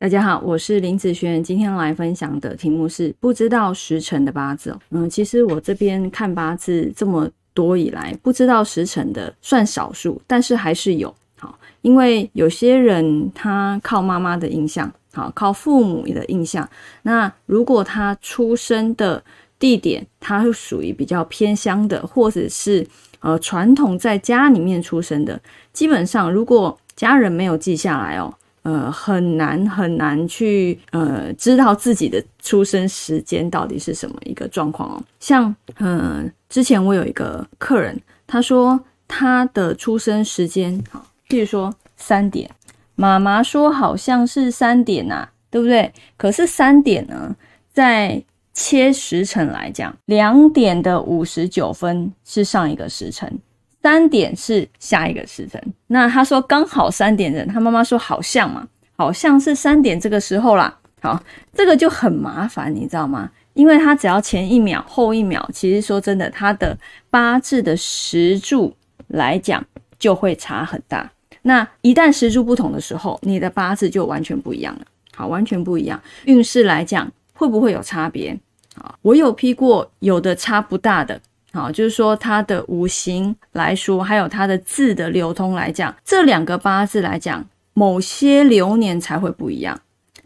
大家好，我是林子轩，今天来分享的题目是不知道时辰的八字。嗯，其实我这边看八字这么多以来，不知道时辰的算少数，但是还是有。好，因为有些人他靠妈妈的印象，好，靠父母的印象。那如果他出生的地点，他是属于比较偏乡的，或者是呃传统在家里面出生的，基本上如果家人没有记下来哦。呃，很难很难去呃知道自己的出生时间到底是什么一个状况哦。像嗯，之前我有一个客人，他说他的出生时间，好，譬如说三点，妈妈说好像是三点呐，对不对？可是三点呢，在切时辰来讲，两点的五十九分是上一个时辰。三点是下一个时辰，那他说刚好三点人，他妈妈说好像嘛，好像是三点这个时候啦。好，这个就很麻烦，你知道吗？因为他只要前一秒后一秒，其实说真的，他的八字的时柱来讲就会差很大。那一旦时柱不同的时候，你的八字就完全不一样了。好，完全不一样，运势来讲会不会有差别？好，我有批过，有的差不大的。好，就是说它的五行来说，还有它的字的流通来讲，这两个八字来讲，某些流年才会不一样。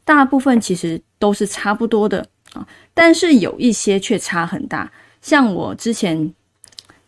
大部分其实都是差不多的啊，但是有一些却差很大。像我之前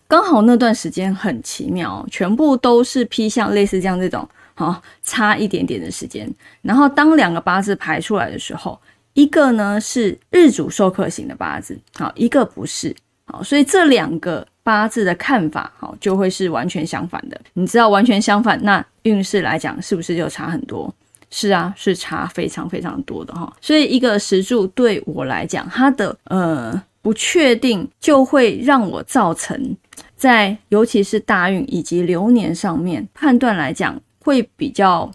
刚好那段时间很奇妙，全部都是批像类似这样这种，好差一点点的时间。然后当两个八字排出来的时候，一个呢是日主受克型的八字，好，一个不是。好，所以这两个八字的看法，好就会是完全相反的。你知道完全相反，那运势来讲是不是就差很多？是啊，是差非常非常多的哈。所以一个石柱对我来讲，它的呃不确定，就会让我造成在尤其是大运以及流年上面判断来讲，会比较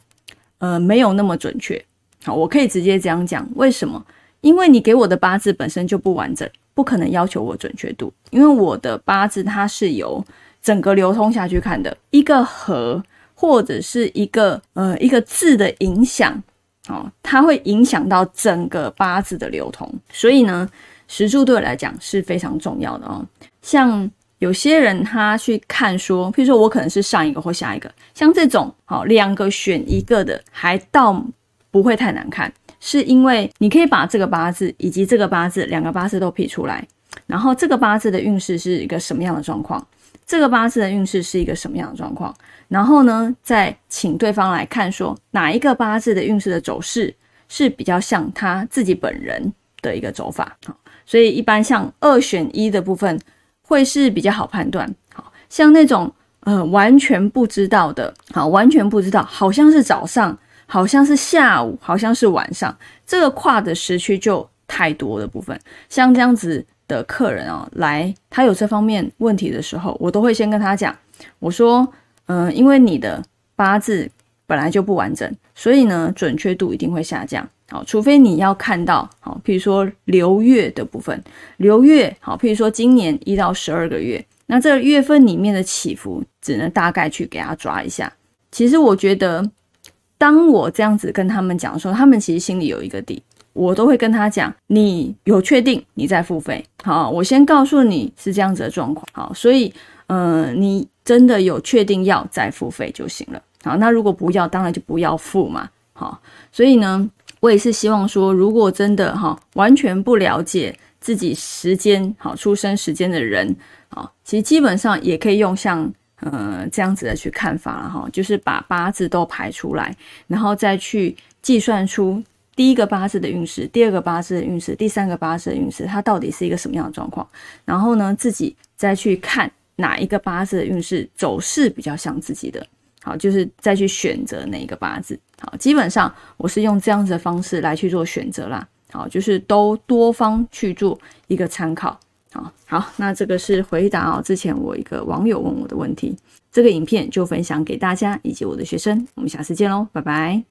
呃没有那么准确。好，我可以直接这样讲，为什么？因为你给我的八字本身就不完整。不可能要求我准确度，因为我的八字它是由整个流通下去看的，一个和或者是一个呃一个字的影响，哦，它会影响到整个八字的流通，所以呢，时柱对我来讲是非常重要的哦。像有些人他去看说，譬如说我可能是上一个或下一个，像这种好两个选一个的，还倒不会太难看。是因为你可以把这个八字以及这个八字两个八字都批出来，然后这个八字的运势是一个什么样的状况，这个八字的运势是一个什么样的状况，然后呢，再请对方来看说哪一个八字的运势的走势是比较像他自己本人的一个走法好，所以一般像二选一的部分会是比较好判断，好像那种呃完全不知道的，好完全不知道，好像是早上。好像是下午，好像是晚上，这个跨的时区就太多的部分。像这样子的客人哦，来他有这方面问题的时候，我都会先跟他讲，我说，嗯，因为你的八字本来就不完整，所以呢，准确度一定会下降。好，除非你要看到，好，譬如说流月的部分，流月，好，譬如说今年一到十二个月，那这个月份里面的起伏，只能大概去给他抓一下。其实我觉得。当我这样子跟他们讲说，他们其实心里有一个底，我都会跟他讲，你有确定你再付费，好，我先告诉你是这样子的状况，好，所以，嗯，你真的有确定要再付费就行了，好，那如果不要，当然就不要付嘛，好，所以呢，我也是希望说，如果真的哈完全不了解自己时间好出生时间的人，好，其实基本上也可以用像。呃，这样子的去看法了哈，就是把八字都排出来，然后再去计算出第一个八字的运势，第二个八字的运势，第三个八字的运势，它到底是一个什么样的状况？然后呢，自己再去看哪一个八字的运势走势比较像自己的，好，就是再去选择哪一个八字。好，基本上我是用这样子的方式来去做选择啦，好，就是都多方去做一个参考。好好，那这个是回答哦，之前我一个网友问我的问题，这个影片就分享给大家以及我的学生，我们下次见喽，拜拜。